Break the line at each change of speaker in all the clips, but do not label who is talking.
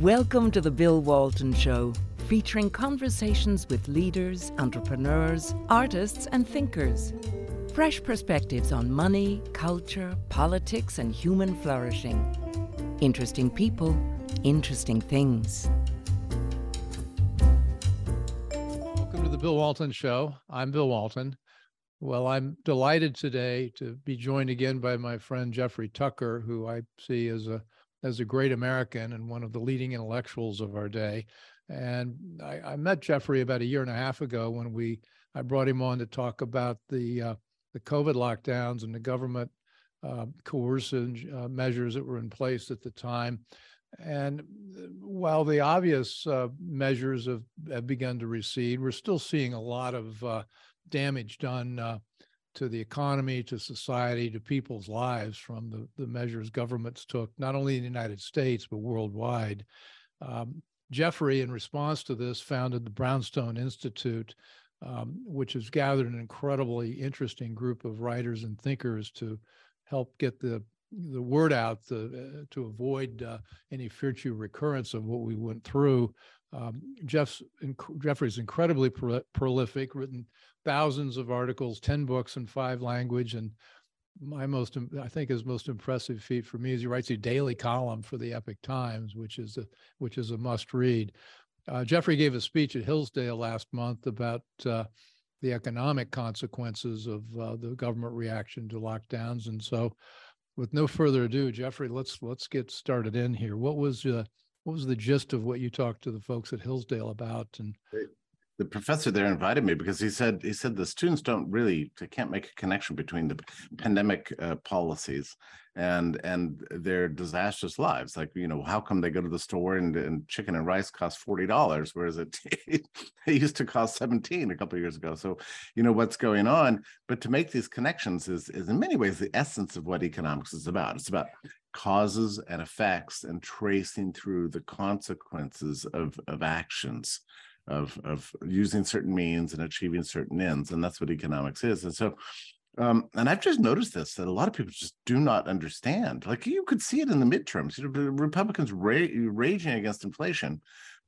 Welcome to the Bill Walton Show, featuring conversations with leaders, entrepreneurs, artists, and thinkers. Fresh perspectives on money, culture, politics, and human flourishing. Interesting people, interesting things.
Welcome to the Bill Walton Show. I'm Bill Walton. Well, I'm delighted today to be joined again by my friend Jeffrey Tucker, who I see as a as a great American and one of the leading intellectuals of our day. And I, I, met Jeffrey about a year and a half ago when we I brought him on to talk about the uh, the COVID lockdowns and the government uh, coercive uh, measures that were in place at the time. And uh, while the obvious uh, measures have, have, begun to recede, we're still seeing a lot of uh, damage done to the economy, to society, to people's lives from the, the measures governments took, not only in the United States, but worldwide. Um, Jeffrey, in response to this, founded the Brownstone Institute, um, which has gathered an incredibly interesting group of writers and thinkers to help get the the word out to, uh, to avoid uh, any future recurrence of what we went through. Um, Jeff's Jeffrey's incredibly pro- prolific, written thousands of articles, 10 books in five language. And my most, I think his most impressive feat for me is he writes a daily column for the Epoch Times, which is a, which is a must read. Uh, Jeffrey gave a speech at Hillsdale last month about uh, the economic consequences of uh, the government reaction to lockdowns. And so with no further ado, Jeffrey, let's, let's get started in here. What was, uh, what was the gist of what you talked to the folks at Hillsdale about and
the professor there invited me because he said he said the students don't really they can't make a connection between the pandemic uh, policies and and their disastrous lives. Like you know how come they go to the store and, and chicken and rice cost $40 whereas it, it used to cost 17 a couple years ago? So you know what's going on? But to make these connections is is in many ways the essence of what economics is about. It's about causes and effects and tracing through the consequences of of actions of of using certain means and achieving certain ends and that's what economics is and so um, and I've just noticed this that a lot of people just do not understand. Like you could see it in the midterms. You know, Republicans ra- raging against inflation,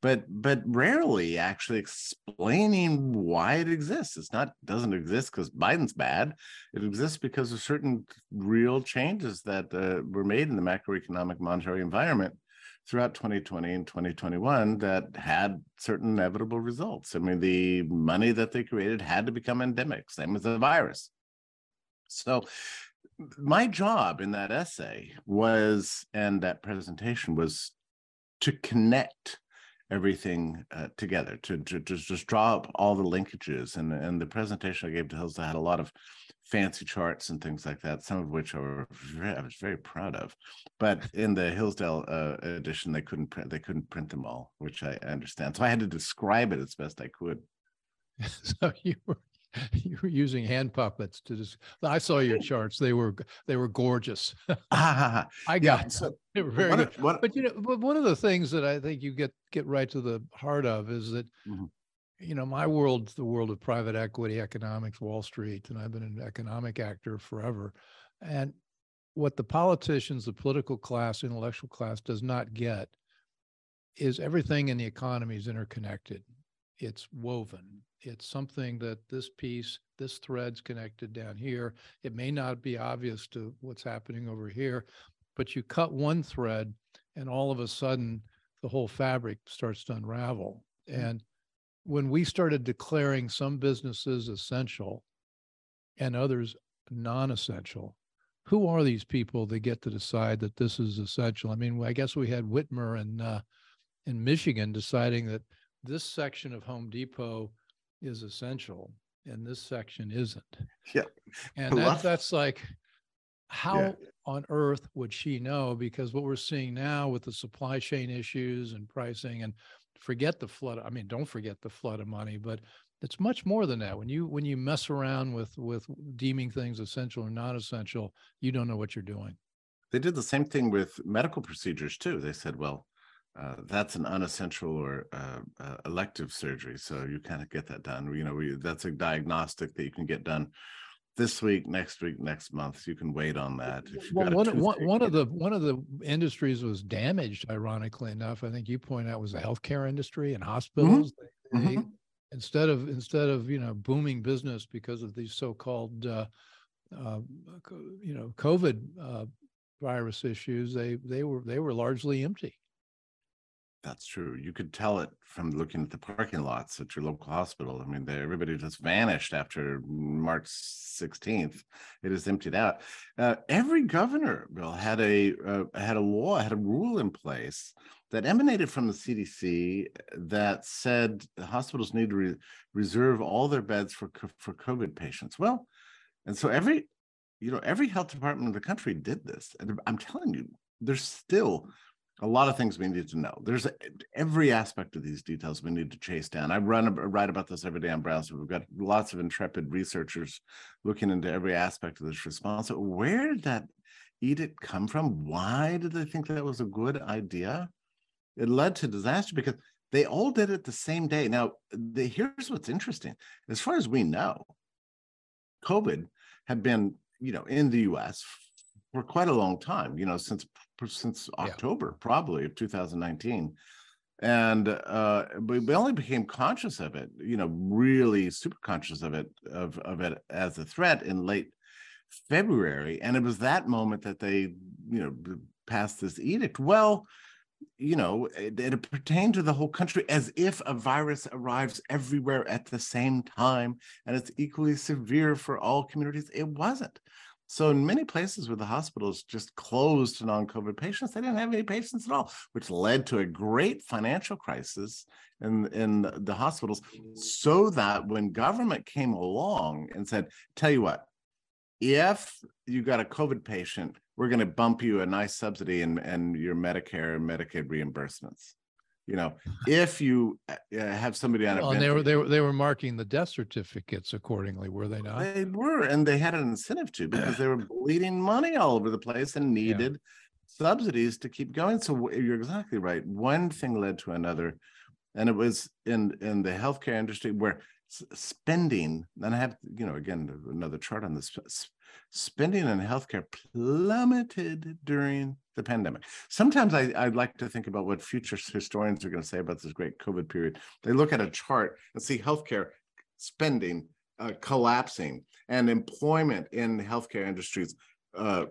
but but rarely actually explaining why it exists. It's not doesn't exist because Biden's bad. It exists because of certain real changes that uh, were made in the macroeconomic monetary environment throughout 2020 and 2021 that had certain inevitable results. I mean, the money that they created had to become endemic, same as the virus. So, my job in that essay was, and that presentation was to connect everything uh, together, to, to, to, just draw up all the linkages. And, and the presentation I gave to Hills had a lot of fancy charts and things like that, some of which very, I was very proud of. But in the Hillsdale uh, edition, they couldn't print they couldn't print them all, which I understand. So I had to describe it as best I could.
so you were you were using hand puppets to just i saw your charts they were they were gorgeous i got yeah, so they were very good but you know but one of the things that i think you get get right to the heart of is that mm-hmm you know, my world's the world of private equity, economics, Wall Street, and I've been an economic actor forever. And what the politicians, the political class, intellectual class does not get is everything in the economy is interconnected. It's woven. It's something that this piece, this thread's connected down here. It may not be obvious to what's happening over here, but you cut one thread and all of a sudden the whole fabric starts to unravel. Mm-hmm. And when we started declaring some businesses essential and others non-essential who are these people that get to decide that this is essential i mean i guess we had whitmer in uh, in michigan deciding that this section of home depot is essential and this section isn't
yeah
and that's, that's like how yeah. on earth would she know because what we're seeing now with the supply chain issues and pricing and forget the flood. I mean, don't forget the flood of money, but it's much more than that. When you when you mess around with with deeming things essential or not essential, you don't know what you're doing.
They did the same thing with medical procedures too. They said, well, uh, that's an unessential or uh, uh, elective surgery, so you kind of get that done. You know, we, that's a diagnostic that you can get done this week, next week, next month. You can wait on that.
Well, one, one, one of the one of the industries was damaged. Ironically enough, I think you point out was the healthcare industry and hospitals. Mm-hmm. They, they, mm-hmm. Instead of instead of you know booming business because of these so-called uh, uh, you know COVID uh, virus issues, they they were they were largely empty.
That's true. You could tell it from looking at the parking lots at your local hospital. I mean, everybody just vanished after March 16th. It is emptied out. Uh, every governor, Bill, had a uh, had a law, had a rule in place that emanated from the CDC that said hospitals need to re- reserve all their beds for for COVID patients. Well, and so every you know every health department in the country did this. And I'm telling you, there's still a lot of things we need to know. There's every aspect of these details we need to chase down. I run write about this every day on Brownstone. We've got lots of intrepid researchers looking into every aspect of this response. Where did that edict come from? Why did they think that was a good idea? It led to disaster because they all did it the same day. Now, the, here's what's interesting. As far as we know, COVID had been, you know, in the U.S. for quite a long time. You know, since since October, yeah. probably of 2019. And uh, we, we only became conscious of it, you know, really super conscious of it, of, of it as a threat in late February. And it was that moment that they, you know, passed this edict. Well, you know, it, it, pertained to the whole country as if a virus arrives everywhere at the same time and it's equally severe for all communities. It wasn't. So in many places where the hospitals just closed to non-COVID patients, they didn't have any patients at all, which led to a great financial crisis in, in the hospitals. So that when government came along and said, tell you what, if you got a COVID patient, we're going to bump you a nice subsidy and and your Medicare and Medicaid reimbursements you know if you uh, have somebody on
well, and they were they were they were marking the death certificates accordingly were they not?
They were and they had an incentive to because they were bleeding money all over the place and needed yeah. subsidies to keep going. So you're exactly right. One thing led to another and it was in in the healthcare industry where spending and i have you know again another chart on this spending on healthcare plummeted during the pandemic. Sometimes I, I like to think about what future historians are going to say about this great COVID period. They look at a chart and see healthcare spending uh, collapsing and employment in healthcare industries uh,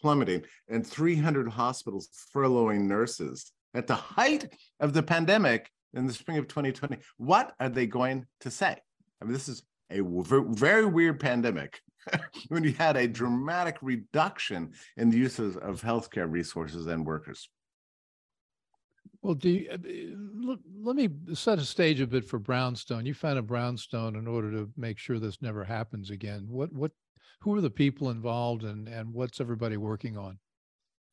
plummeting and 300 hospitals furloughing nurses at the height of the pandemic in the spring of 2020. What are they going to say? I mean, this is a very weird pandemic when you had a dramatic reduction in the uses of, healthcare resources and workers.
Well, do you, uh, look, let me set a stage a bit for Brownstone. You found a Brownstone in order to make sure this never happens again. What, what, who are the people involved and, and what's everybody working on?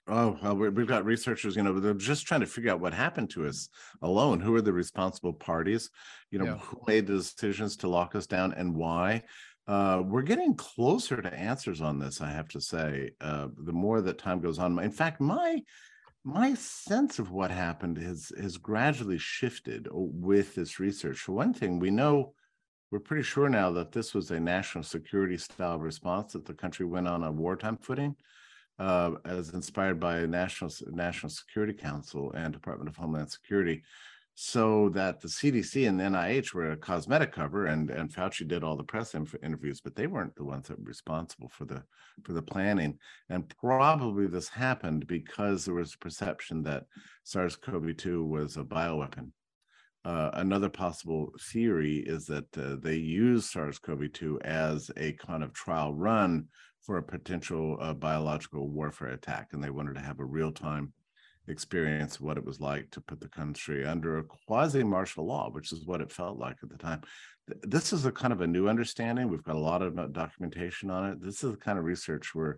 Oh, well, we've got researchers, you know, they're just trying to figure out what happened to us alone. Who are the responsible parties? You know, yeah. who made the decisions to lock us down and why? Uh, we're getting closer to answers on this, I have to say. Uh, the more that time goes on, in fact, my my sense of what happened has has gradually shifted with this research. For one thing, we know we're pretty sure now that this was a national security style response that the country went on a wartime footing, uh, as inspired by National National Security Council and Department of Homeland Security so that the CDC and the NIH were a cosmetic cover, and and Fauci did all the press interviews, but they weren't the ones that were responsible for the for the planning. And probably this happened because there was a perception that SARS-CoV-2 was a bioweapon. Uh, another possible theory is that uh, they used SARS-CoV-2 as a kind of trial run for a potential uh, biological warfare attack, and they wanted to have a real-time experience what it was like to put the country under a quasi martial law, which is what it felt like at the time. This is a kind of a new understanding. We've got a lot of uh, documentation on it. This is the kind of research we're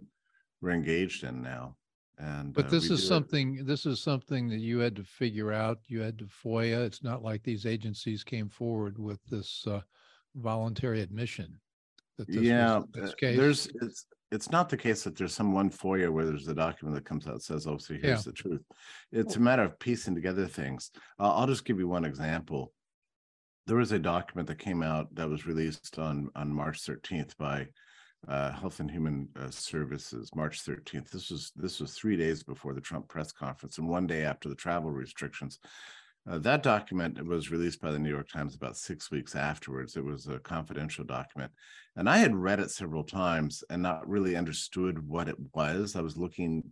we're engaged in now. And
but uh, this is something. It. This is something that you had to figure out. You had to FOIA. It's not like these agencies came forward with this uh, voluntary admission.
That yeah, uh, there's it's it's not the case that there's some one FOIA where there's a document that comes out that says, "Oh, so here's yeah. the truth." It's a matter of piecing together things. Uh, I'll just give you one example. there was a document that came out that was released on on March 13th by uh, Health and Human uh, Services, March 13th. This was this was three days before the Trump press conference and one day after the travel restrictions. Uh, that document was released by the New York Times about six weeks afterwards. It was a confidential document. And I had read it several times and not really understood what it was. I was looking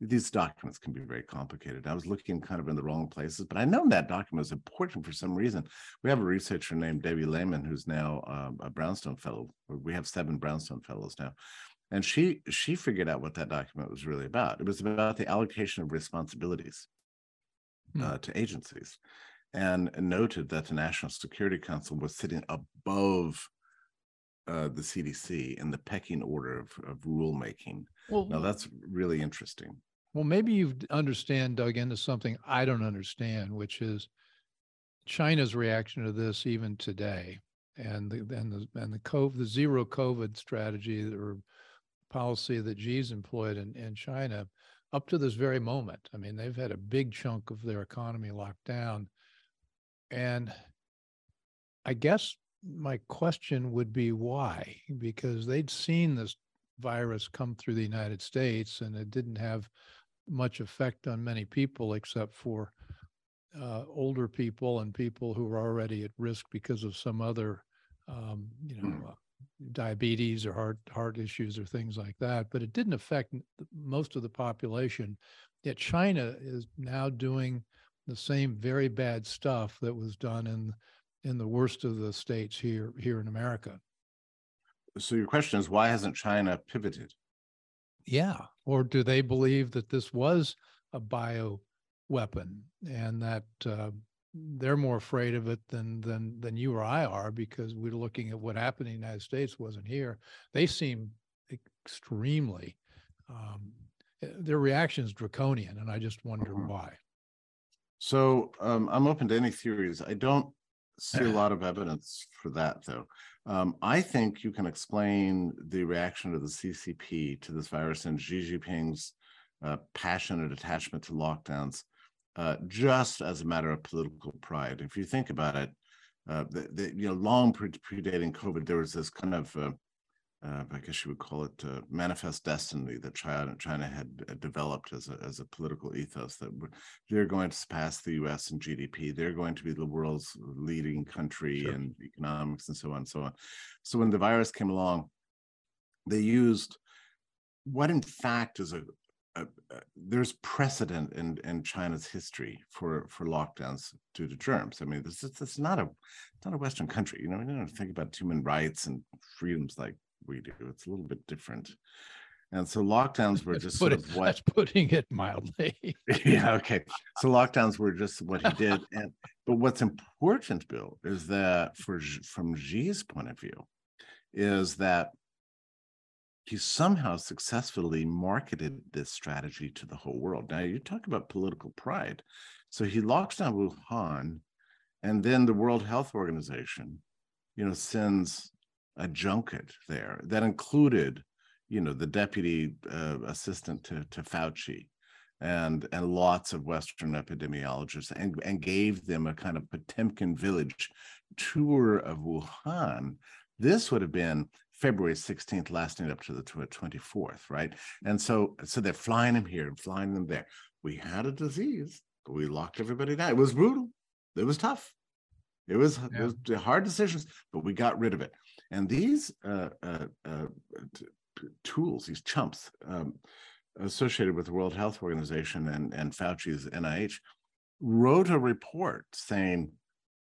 these documents can be very complicated. I was looking kind of in the wrong places, but I know that document was important for some reason. We have a researcher named Debbie Lerman, who's now um, a Brownstone Fellow. We have seven Brownstone Fellows now, and she she figured out what that document was really about. It was about the allocation of responsibilities uh, to agencies, and noted that the National Security Council was sitting above uh, the CDC in the pecking order of, of rulemaking. Well, now that's really interesting.
Well, maybe you understand, dug into something I don't understand, which is China's reaction to this even today, and the and the and the COVID, the zero COVID strategy or policy that Xi's employed in, in China up to this very moment. I mean, they've had a big chunk of their economy locked down. And I guess my question would be why? Because they'd seen this virus come through the United States and it didn't have much effect on many people except for uh, older people and people who are already at risk because of some other, um, you know, hmm. uh, diabetes or heart heart issues or things like that. But it didn't affect most of the population. Yet China is now doing the same very bad stuff that was done in in the worst of the states here here in America.
So your question is why hasn't China pivoted?
Yeah, or do they believe that this was a bio weapon and that uh, they're more afraid of it than than than you or I are because we're looking at what happened in the United States wasn't here. They seem extremely um, eh, their reaction is draconian, and I just wonder mm-hmm. why.
So um, I'm open to any theories. I don't see a lot of evidence for that, though. Um, I think you can explain the reaction of the CCP to this virus and Xi Jinping's uh, passionate attachment to lockdowns uh, just as a matter of political pride. If you think about it, uh, the, the, you know, long pre- predating COVID, there was this kind of uh, uh, I guess you would call it uh, manifest destiny that China, China had uh, developed as a, as a political ethos that they're going to surpass the US in GDP. They're going to be the world's leading country sure. in economics and so on and so on. So when the virus came along, they used what in fact is a, a, a there's precedent in, in China's history for, for lockdowns due to germs. I mean, this is, not a not a Western country. You know, we don't think about human rights and freedoms like we do. It's a little bit different. And so lockdowns were just sort of what
that's putting it mildly.
yeah, okay. So lockdowns were just what he did. And but what's important, Bill, is that for from Xi's point of view, is that he somehow successfully marketed this strategy to the whole world. Now you talk about political pride. So he locks down Wuhan, and then the World Health Organization, you know, sends a junket there that included, you know, the deputy uh, assistant to, to Fauci and and lots of Western epidemiologists and, and gave them a kind of Potemkin village tour of Wuhan. This would have been February 16th, lasting up to the 24th, right? And so so they're flying them here and flying them there. We had a disease, we locked everybody down. It was brutal. It was tough. It was, yeah. it was hard decisions, but we got rid of it. And these uh, uh, uh, tools, these chumps um, associated with the World Health Organization and, and Fauci's NIH, wrote a report saying,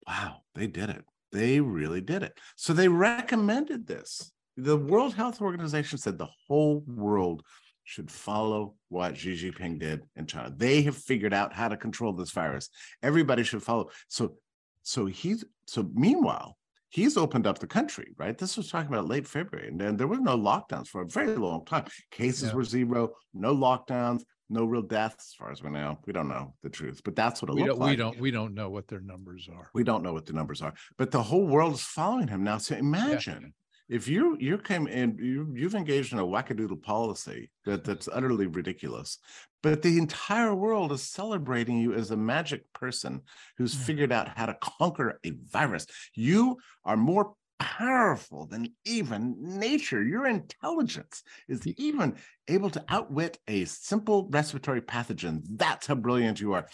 wow, they did it. They really did it. So they recommended this. The World Health Organization said the whole world should follow what Xi Jinping did in China. They have figured out how to control this virus. Everybody should follow. So, so he's so meanwhile, he's opened up the country, right? This was talking about late February, and then there were no lockdowns for a very long time. Cases yeah. were zero, no lockdowns, no real deaths, as far as we know. We don't know the truth, but that's what it
we
looked like.
We don't. We don't know what their numbers are.
We don't know what the numbers are, but the whole world is following him now. So imagine. If you you came in you you've engaged in a wackadoodle policy that that's utterly ridiculous but the entire world is celebrating you as a magic person who's
Yeah.
figured out how to conquer a virus. You are more powerful than even nature. Your intelligence is even able to outwit a simple respiratory pathogen. That's how brilliant you are.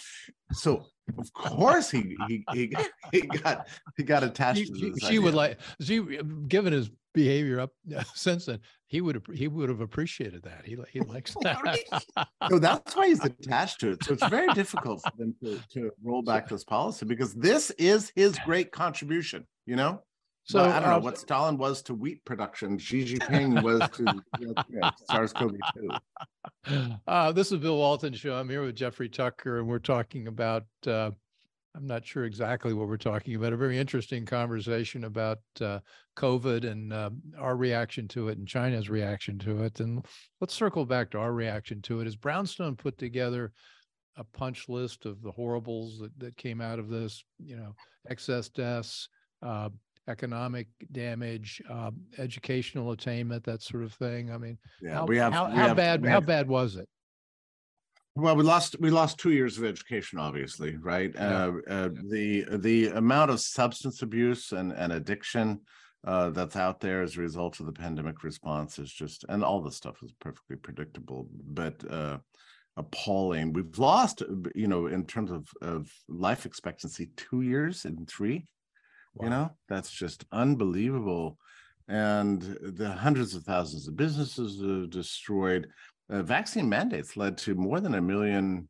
So of course he he he, he got he got attached
She,
to
she-
this
she would like, she, given his behavior up since then, he would, have he would have appreciated that. He, he likes that.
so that's why he's attached to it. So it's very difficult for them to, to roll back this policy because this is his great contribution, you know? So
So
I don't know
uh,
what Stalin was to wheat production, Xi Jinping was to you know, SARS-CoV-2.
Uh, this is Bill Walton Show. I'm here with Jeffrey Tucker, and we're talking about, uh, I'm not sure exactly what we're talking about, a very interesting conversation about uh, COVID and uh, our reaction to it and China's reaction to it. And let's circle back to our reaction to it. As Brownstone put together a punch list of the horribles that, that came out of this, you know, excess deaths, uh, economic damage, uh, educational attainment, that sort of thing. I mean,
Yeah,
how,
we have
how, how
have-
bad how bad was it?
Well, we lost we lost two years of education, obviously, right?
Yeah.
Uh, uh, the the amount of substance abuse and and addiction uh, that's out there as a result of the pandemic response is just, and all this stuff is perfectly predictable, but uh, appalling. We've lost, you know, in terms of of life expectancy, two years in three. You know, that's just unbelievable. And the hundreds of thousands of businesses destroyed. Uh, vaccine mandates led to more than a million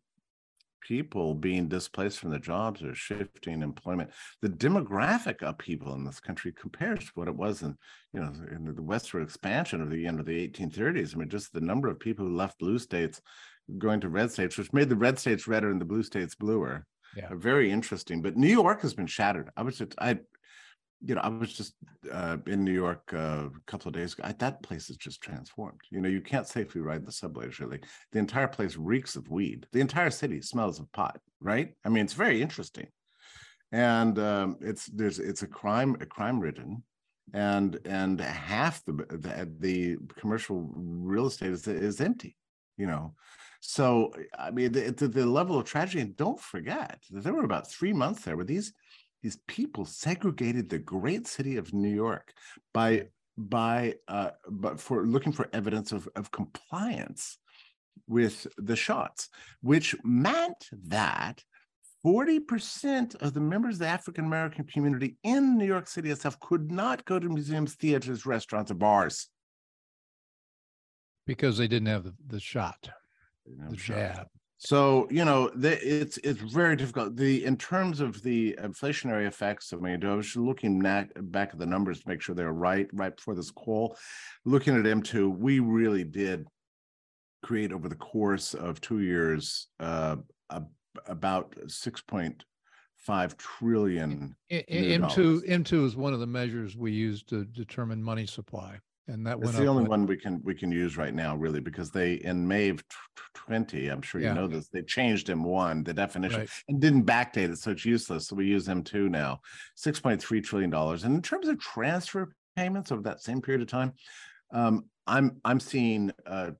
people being displaced from their jobs or shifting employment. The demographic upheaval in this country compares to what it was in, you know, in the westward expansion of the end of the 1830s. I mean, just the number of people who left blue states going to red states, which made the red states redder and the blue states bluer.
Yeah.
Very interesting. But New York has been shattered. I was just, I, you know, I was just uh, in New York uh, a couple of days ago. I, that place is just transformed. You know, you can't safely ride the subways. Really, the entire place reeks of weed. The entire city smells of pot. Right? I mean, it's very interesting, and um, it's there's it's a crime a crime ridden, and and half the the, the commercial real estate is is empty. You know, so I mean, the, the, the level of tragedy. And don't forget that there were about three months there where these these people segregated the great city of New York by by uh but for looking for evidence of of compliance with the shots, which meant that 40% of the members of the African American community in New York City itself could not go to museums, theaters, restaurants, or bars.
because they didn't have the, the shot, the jab.
So you know, the, it's it's very difficult. The in terms of the inflationary effects. I mean, I was looking back back at the numbers to make sure they're right right before this call. Looking at M2, we really did create over the course of two years uh, a, about six point five trillion.
I- I- M2. M2 is one of the measures we use to determine money supply, and that
It's the only
what-
one we can we can use right now, really, because they in May of twenty, I'm sure
Yeah.
you know this, they changed M1 the definition
Right.
and didn't backdate it, so it's useless. So we use M2 now, six point three trillion dollars. And in terms of transfer payments over that same period of time, um, I'm I'm seeing uh,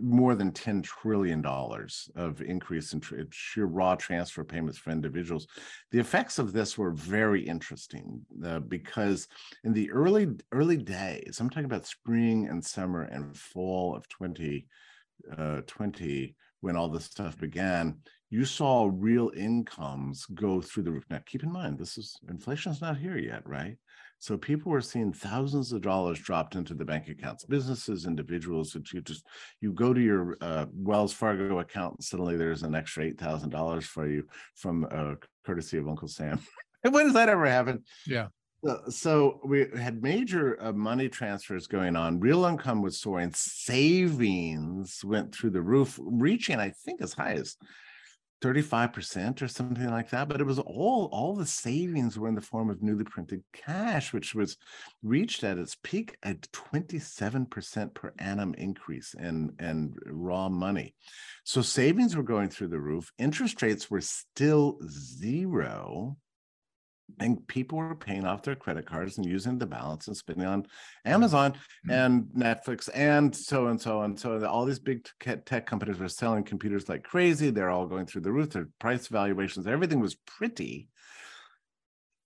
more than ten trillion dollars of increase in sheer raw transfer payments for individuals. The effects of this were very interesting uh, because in the early early days, I'm talking about spring and summer and fall of 2020, uh, 20, when all this stuff began, you saw real incomes go through the roof. Now, keep in mind, this is inflation is not here yet, right? So people were seeing thousands of dollars dropped into the bank accounts, businesses, individuals. That you just you go to your uh, Wells Fargo account, and suddenly there's an extra eight thousand dollars for you from uh, courtesy of Uncle Sam. when does that ever happen?
Yeah.
Uh, so we had major uh, money transfers going on. Real income was soaring. Savings went through the roof, reaching I think as high as 35% or something like that but it was all all the savings were in the form of newly printed cash which was reached at its peak at 27% per annum increase in and raw money. So savings were going through the roof interest rates were still zero and people were paying off their credit cards and using the balance and spending on Amazon mm-hmm. and Netflix and so and so and so. All these big tech companies were selling computers like crazy. They're all going through the roof. Their price valuations, everything was pretty.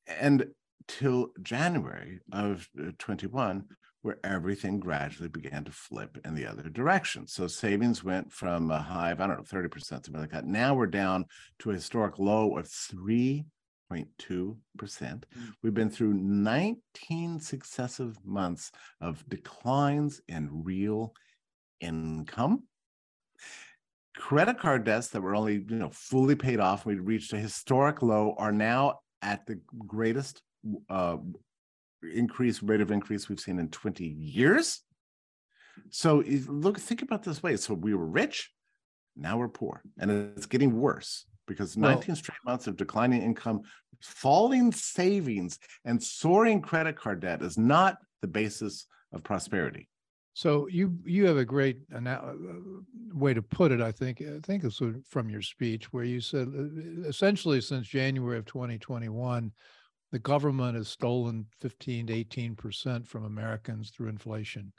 And till January of uh, 21, where everything gradually began to flip in the other direction. So savings went from a high of, I don't know, 30%, something like that. Now we're down to a historic low of 3 0.2%. Mm. We've been through 19 successive months of declines in real income. Credit card debts that were only, you know, fully paid off, we reached a historic low, are now at the greatest uh, increase rate of increase we've seen in 20 years. So look, think about this way. So we were rich, now we're poor, and it's getting worse because 19 well, straight months of declining income, falling savings, and soaring credit card debt is not the basis of prosperity.
So you you have a great uh, way to put it. I think I think it's from your speech where you said uh, essentially since January of 2021, the government has stolen 15 to 18 percent from Americans through inflation.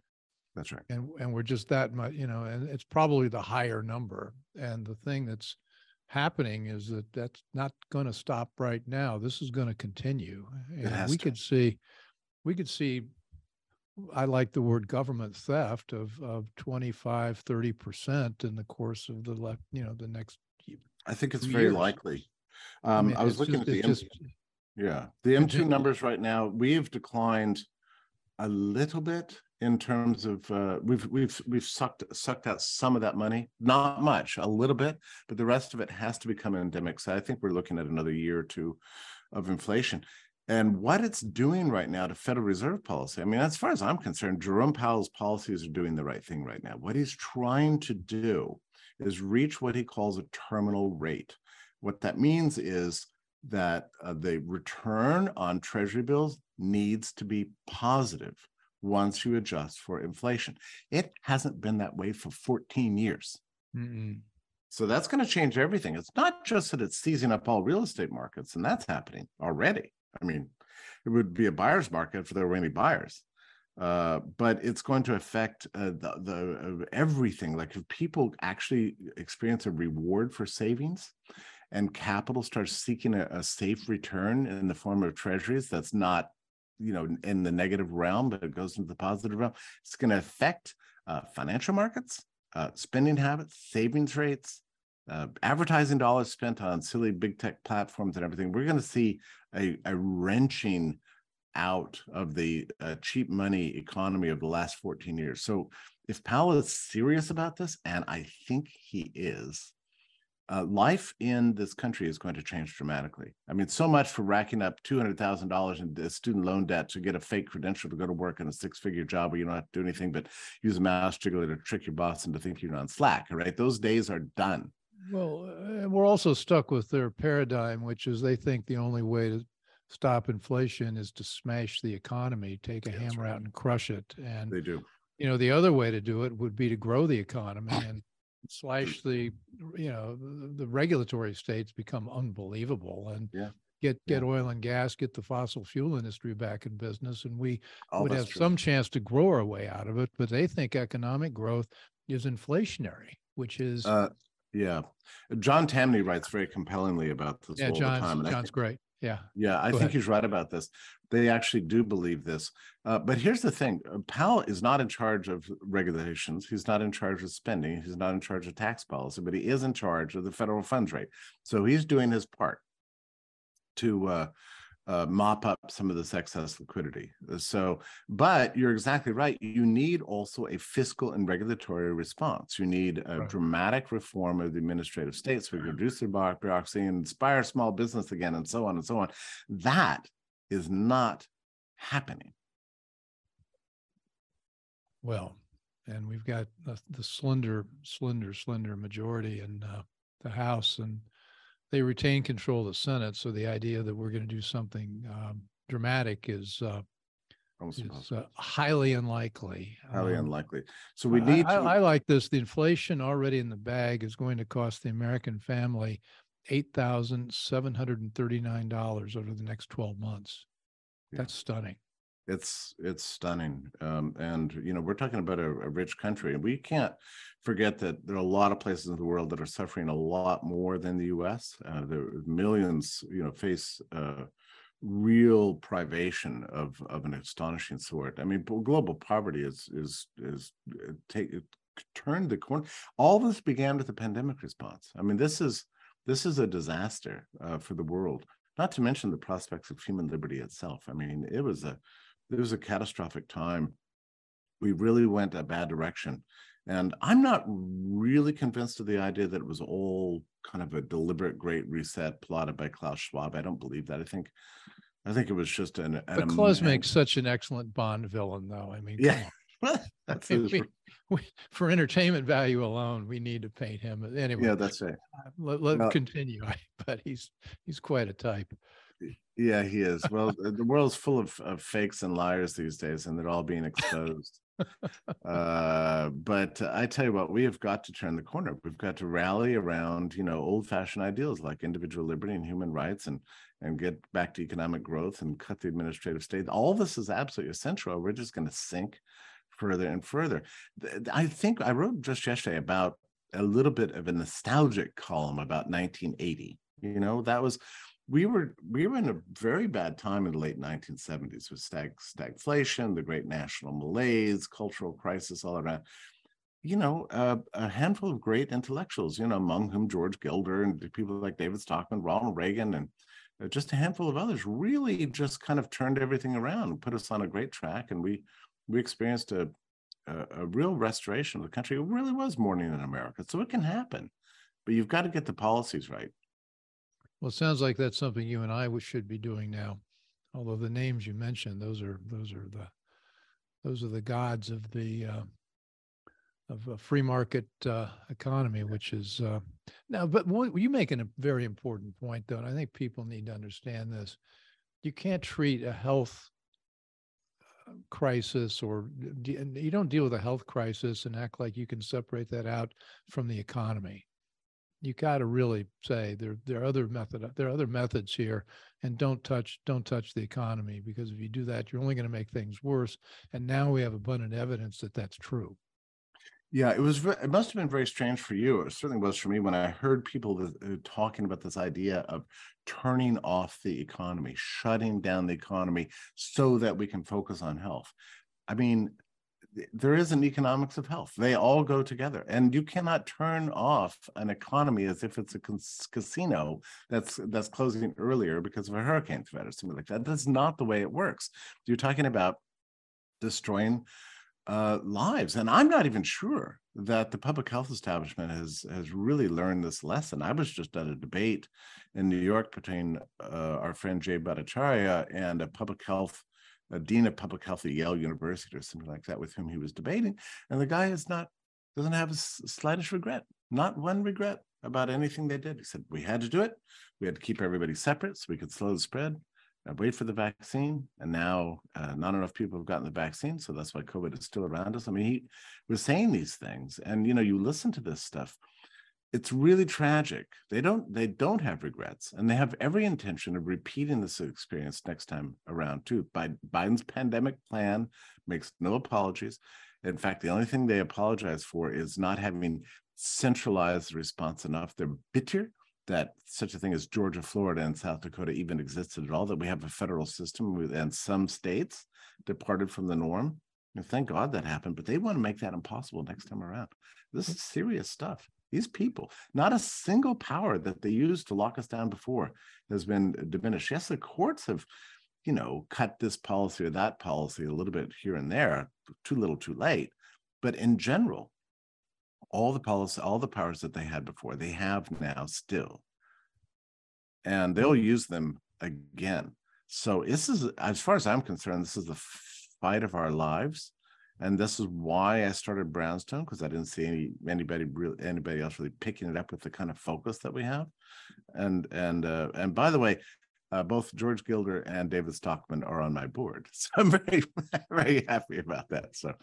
That's right.
And and we're just that much, you know, and it's probably the higher number. And the thing that's happening is that that's not going to stop right now. This is going to continue. And we to. could see, we could see, I like the word government theft of, of 25, 30% in the course of the, left, you know, the next.
I think it's very years. likely. Um, I, mean, I was looking just, at the, M- just, yeah, the M2 numbers right now, we've declined a little bit in terms of uh, we've we've we've sucked sucked out some of that money, not much, a little bit, but the rest of it has to become endemic. So I think we're looking at another year or two of inflation. And what it's doing right now to Federal Reserve policy, I mean, as far as I'm concerned, Jerome Powell's policies are doing the right thing right now. What he's trying to do is reach what he calls a terminal rate. What that means is that uh, the return on treasury bills needs to be positive once you adjust for inflation. It hasn't been that way for 14 years. Mm-mm. So that's going to change everything. It's not just that it's seizing up all real estate markets, and that's happening already. I mean, it would be a buyer's market if there were any buyers. Uh, but it's going to affect uh, the, the uh, everything. Like if people actually experience a reward for savings, and capital starts seeking a, a safe return in the form of treasuries, that's not you know in the negative realm but it goes into the positive realm. It's going to affect uh, financial markets uh, spending habits savings rates uh, advertising dollars spent on silly big tech platforms and everything. We're going to see a, a, wrenching out of the uh, cheap money economy of the last 14 years. So if powell is serious about this and i think he is uh, life in this country is going to change dramatically. I mean, so much for racking up two hundred thousand dollars in student loan debt to get a fake credential to go to work in a six-figure job where you don't have to do anything but use a mouse jiggler to trick your boss into thinking you're on Slack. Right? Those days are done.
Well, uh, we're also stuck with their paradigm, which is they think the only way to stop inflation is to smash the economy, take a hammer right. out and crush it. And
they do.
You know, the other way to do it would be to grow the economy and slash the you know the, the regulatory states become unbelievable and
yeah
get get yeah. oil and gas, get the fossil fuel industry back in business, and we oh, would have true. some chance to grow our way out of it. But they think economic growth is inflationary, which is uh,
yeah. John Tamny writes very compellingly about this
yeah, all John's, the time. And
John's
great. Yeah.
Yeah, I Go think ahead. he's right about this. They actually do believe this. Uh, but here's the thing uh, Powell is not in charge of regulations. He's not in charge of spending. He's not in charge of tax policy, but he is in charge of the federal funds rate. So he's doing his part to uh, uh, mop up some of this excess liquidity. Uh, so, but you're exactly right. You need also a fiscal and regulatory response. You need a right. dramatic reform of the administrative states. We reduce the bureaucracy and inspire small business again, and so on and so on. That is not happening.
Well, and we've got the, the slender, slender, slender majority in uh, the House, and they retain control of the Senate. So the idea that we're going to do something um, dramatic is uh, is uh, highly unlikely.
Highly um, unlikely. So we need.
I, to... I, I, like this. The inflation already in the bag is going to cost the American family $8,739 over the next 12 months.
Yeah.
That's stunning.
It's it's stunning, um, and you know we're talking about a, a, rich country, and we can't forget that there are a lot of places in the world that are suffering a lot more than the U.S. Uh, millions, you know, face uh, real privation of of an astonishing sort. I mean, global poverty is is is uh, take turned the corner. All this began with the pandemic response. I mean, this is this is a disaster uh, for the world. Not to mention the prospects of human liberty itself. I mean, it was a it was a catastrophic time. We really went a bad direction. And I'm not really convinced of the idea that it was all kind of a deliberate great reset plotted by Klaus Schwab. I don't believe that. I think I think it was just an, an
but Klaus makes such an excellent Bond villain, though. I mean,
yeah, that's
we, we, for entertainment value alone, we need to paint him anyway.
Yeah, that's right.
Uh, let, let well, continue, but he's he's quite a type.
Yeah, he is. Well, the world's full of, of fakes and liars these days, and they're all being exposed. uh, but I tell you what, we have got to turn the corner. We've got to rally around, you know, old-fashioned ideals like individual liberty and human rights, and and get back to economic growth and cut the administrative state. All this is absolutely essential. We're just going to sink further and further. I think I wrote just yesterday about a little bit of a nostalgic column about 1980. You know, that was we were we were in a very bad time in the late 1970s with stag stagflation, the great national malaise, cultural crisis all around. You know, uh, a handful of great intellectuals, you know, among whom George Gilder and people like David Stockman, Ronald Reagan, and uh, just a handful of others, really just kind of turned everything around, put us on a great track, and we we experienced a a, a real restoration of the country. It really was morning in America, so it can happen, but you've got to get the policies right.
Well, it sounds like that's something you and I should be doing now. Although the names you mentioned, those are those are the those are the gods of the uh, of a free market uh, economy, which is uh, now. But what, you making a very important point, though, and I think people need to understand this. You can't treat a health uh, crisis or you don't deal with a health crisis and act like you can separate that out from the economy you got to really say there there are other method there are other methods here and don't touch don't touch the economy because if you do that you're only going to make things worse and now we have abundant evidence that that's true.
Yeah it was it must have been very strange for you it certainly was for me when i heard people uh, talking about this idea of turning off the economy shutting down the economy so that we can focus on health. I mean there is an economics of health. They all go together, and you cannot turn off an economy as if it's a casino that's that's closing earlier because of a hurricane threat or something like that. That's not the way it works. You're talking about destroying uh, lives, and I'm not even sure that the public health establishment has has really learned this lesson. I was just at a debate in New York between uh, our friend Jay Bhattacharya and a public health a dean of public health at Yale University or something like that with whom he was debating. And the guy is not, doesn't have a slightest regret, not one regret about anything they did. He said, we had to do it. We had to keep everybody separate so we could slow the spread and wait for the vaccine. And now uh, not enough people have gotten the vaccine. So that's why COVID is still around us. I mean, he was saying these things and, you know, you listen to this stuff it's really tragic. They don't they don't have regrets, and they have every intention of repeating this experience next time around too. Biden's pandemic plan makes no apologies. In fact, the only thing they apologize for is not having centralized response enough. They're bitter that such a thing as Georgia, Florida, and South Dakota even existed at all. That we have a federal system, and some states departed from the norm. And thank God that happened, but they want to make that impossible next time around. This is serious stuff. These people, not a single power that they used to lock us down before has been diminished. Yes, the courts have, you know, cut this policy or that policy a little bit here and there, too little, too late. But in general, all the policy, all the powers that they had before, they have now still. And they'll mm. use them again. So this is, as far as I'm concerned, this is the fight of our lives and this is why I started Brownstone because I didn't see any anybody really anybody else really picking it up with the kind of focus that we have. And and uh, and by the way, uh, both George Gilder and David Stockman are on my board, so I'm very very happy about that. So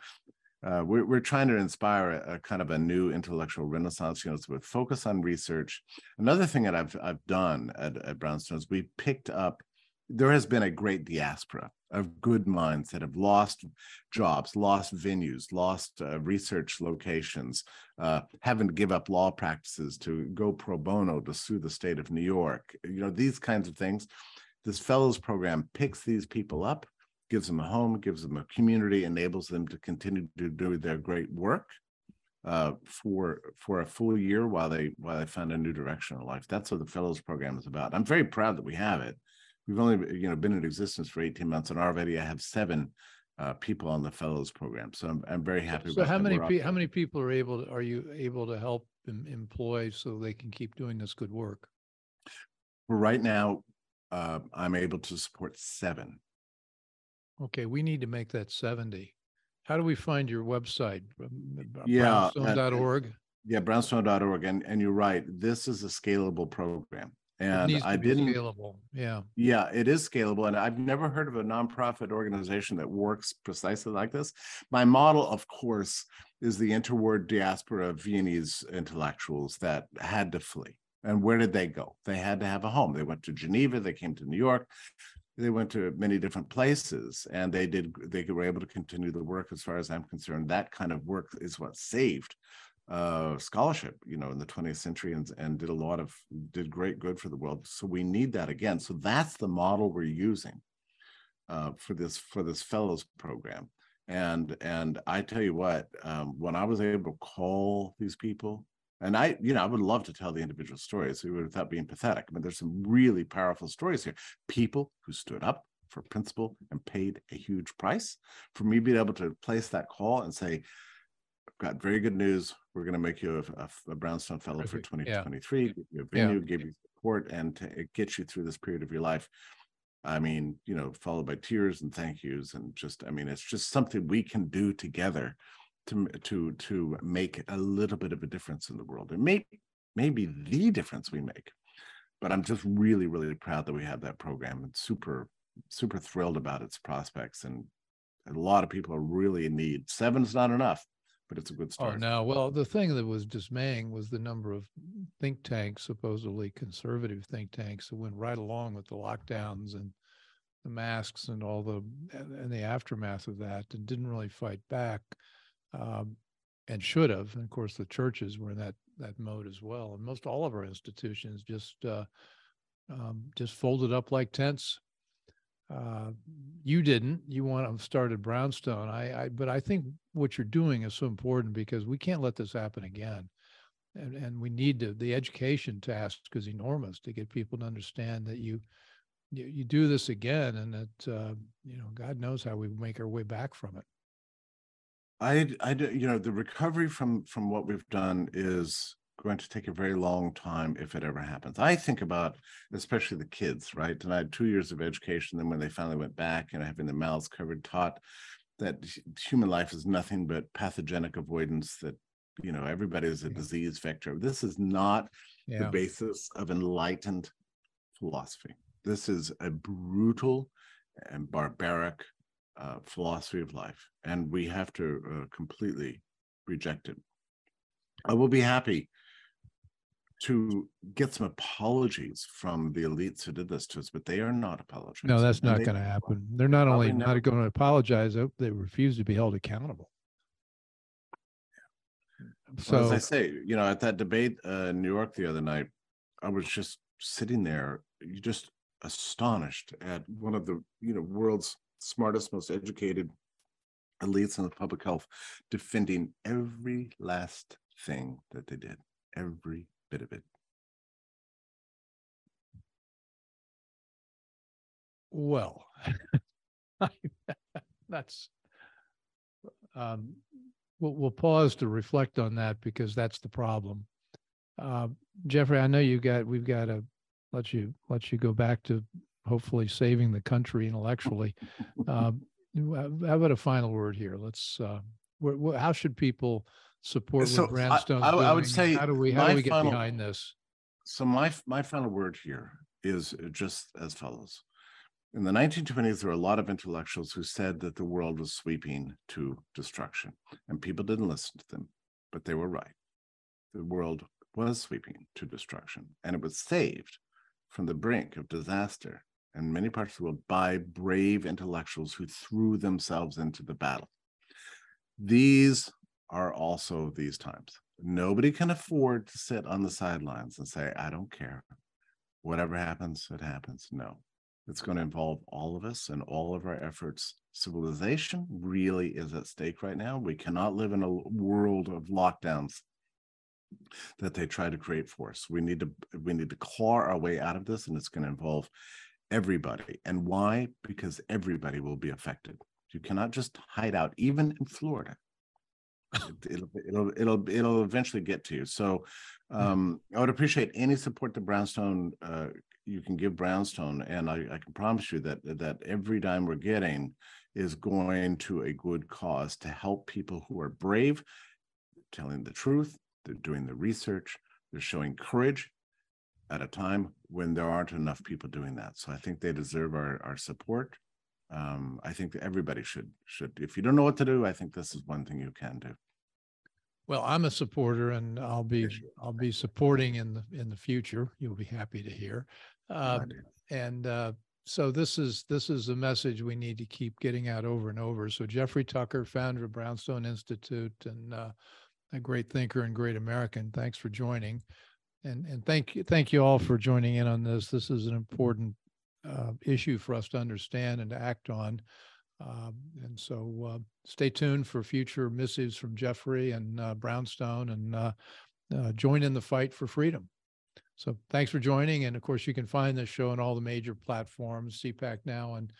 uh, we're, we're trying to inspire a, a, kind of a new intellectual renaissance, you know, so with focus on research. Another thing that I've, I've done at, at Brownstone is we picked up, there has been a great diaspora of good minds that have lost jobs, lost venues, lost uh, research locations, uh, having to give up law practices to go pro bono to sue the state of New York. You know, these kinds of things. This fellows program picks these people up gives them a home, gives them a community, enables them to continue to do their great work uh, for for a full year while they while they find a new direction in life. That's what the fellows program is about. I'm very proud that we have it. We've only you know been in existence for 18 months, and already I have seven uh, people on the fellows program. So I'm I'm very happy.
So how many pe- how many people are able to, are you able to help em- employ so they can keep doing this good work?
Right now, uh, I'm able to support seven
Okay, we need to make that seventy. How do we find your website?
Yeah,
Brownstone.org?
Yeah, brownstone.org. And and you're right. This is a scalable program. And I didn't
scalable. Yeah.
Yeah, it is scalable. And I've never heard of a nonprofit organization that works precisely like this. My model, of course, is the interwar diaspora of Viennese intellectuals that had to flee. And where did they go? They had to have a home. They went to Geneva, they came to New York, they went to many different places and they did they were able to continue the work as far as i'm concerned that kind of work is what saved uh, scholarship you know in the 20th century and, and did a lot of did great good for the world so we need that again so that's the model we're using uh, for this for this fellows program and and i tell you what um, when i was able to call these people and I, you know, I would love to tell the individual stories without being pathetic. Mean, there's some really powerful stories here. People who stood up for principle and paid a huge price. For me being able to place that call and say, got very good news. We're going to make you a, a, a Brownstone Fellow for 2023, yeah. give you a venue, yeah. give you support, and to get you through this period of your life. I mean, you know, followed by tears and thank yous, and just, I mean, it's just something we can do together to to to make a little bit of a difference in the world. It may maybe the difference we make. But I'm just really, really proud that we have that program and super, super thrilled about its prospects. And a lot of people are really in need. Seven's not enough, but it's a good oh, start.
Oh, no. Well, the thing that was dismaying was the number of think tanks, supposedly conservative think tanks, that went right along with the lockdowns and the masks and all the and the aftermath of that, and didn't really fight back um, and should have. And of course, the churches were in that that mode as well. And most all of our institutions just uh, um, just folded up like tents. Uh, you didn't. You want to started Brownstone. I, I, but I think what you're doing is so important because we can't let this happen again. And, and we need to the education task is enormous to get people to understand that you you, you do this again and that uh, you know God knows how we make our way back from it.
I, I, you know, the recovery from from what we've done is going to take a very long time if it ever happens. I think about especially the kids, right? And I had two years of education. Then when they finally went back and having their mouths covered, taught that human life is nothing but pathogenic avoidance. That you know everybody is a disease vector. This is not yeah. the basis of enlightened philosophy. This is a brutal and barbaric uh, philosophy of life, and we have to uh, completely reject it. I will be happy to get some apologies from the elites who did this to us, but they are not apologizing.
No, that's not going to happen. They're not only not going to apologize; they refuse to be held accountable.
So, well, as I say, you know, at that debate uh, in New York the other night, I was just sitting there, just astonished at one of the you know world's smartest, most educated elites in the public health defending every last thing that they did, every bit of it.
Well, that's um, we'll, we'll pause to reflect on that because that's the problem. Uh, Jeffrey, I know you got we've got to let you let you go back to hopefully saving the country intellectually. Um, how about a final word here? Let's. Uh, wh- wh- how should people support so what Brownstone's
I, I,
doing?
I would say
how do we how do we get final, behind this?
So my my final word here is just as follows: In the 1920s, there were a lot of intellectuals who said that the world was sweeping to destruction, and people didn't listen to them, but they were right. The world was sweeping to destruction, and it was saved from the brink of disaster in many parts of the world by brave intellectuals who threw themselves into the battle. These are also these times. Nobody can afford to sit on the sidelines and say, I don't care. Whatever happens, it happens. No, it's going to involve all of us and all of our efforts. Civilization really is at stake right now. We cannot live in a world of lockdowns that they try to create for us. We need to we need to claw our way out of this, and it's going to involve everybody. And why? Because everybody will be affected. You cannot just hide out, even in Florida. It, will it'll it'll it'll eventually get to you. So hmm. um, I would appreciate any support that Brownstone uh, you can give Brownstone, and I, I can promise you that that every dime we're getting is going to a good cause to help people who are brave, telling the truth, they're doing the research, they're showing courage at a time when there aren't enough people doing that. So I think they deserve our, our support. Um, I think everybody should should. If you don't know what to do, I think this is one thing you can do.
Well, I'm a supporter, and I'll be I'll be supporting in the in the future. You'll be happy to hear. Uh, and uh, so this is this is a message we need to keep getting out over and over. So Jeffrey Tucker, founder of Brownstone Institute, and uh, a great thinker and great American. Thanks for joining, and and thank you thank you all for joining in on this. This is an important uh, issue for us to understand and to act on. Um, and so uh, stay tuned for future missives from Jeffrey and Brownstone, and join in the fight for freedom. So thanks for joining. And of course, you can find this show on all the major platforms, CPAC now and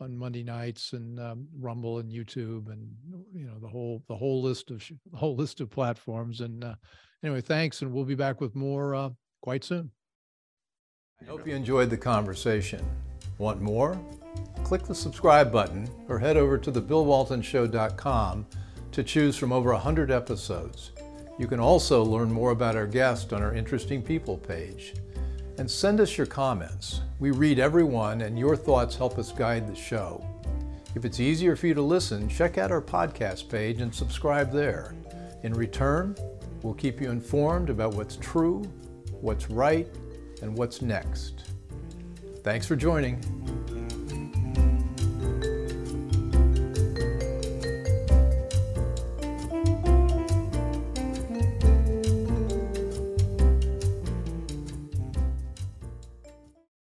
on Monday nights and um, Rumble and YouTube and you know the whole the whole list of whole list of platforms. And uh, anyway, thanks, and we'll be back with more uh, quite soon. I hope you enjoyed the conversation. Want more? Click the subscribe button or head over to thebillwaltonshow.com to choose from over 100 episodes. You can also learn more about our guest on our Interesting People page. And send us your comments. We read everyone, and your thoughts help us guide the show. If it's easier for you to listen, check out our podcast page and subscribe there. In return, we'll keep you informed about what's true, what's right, and what's next. Thanks for joining.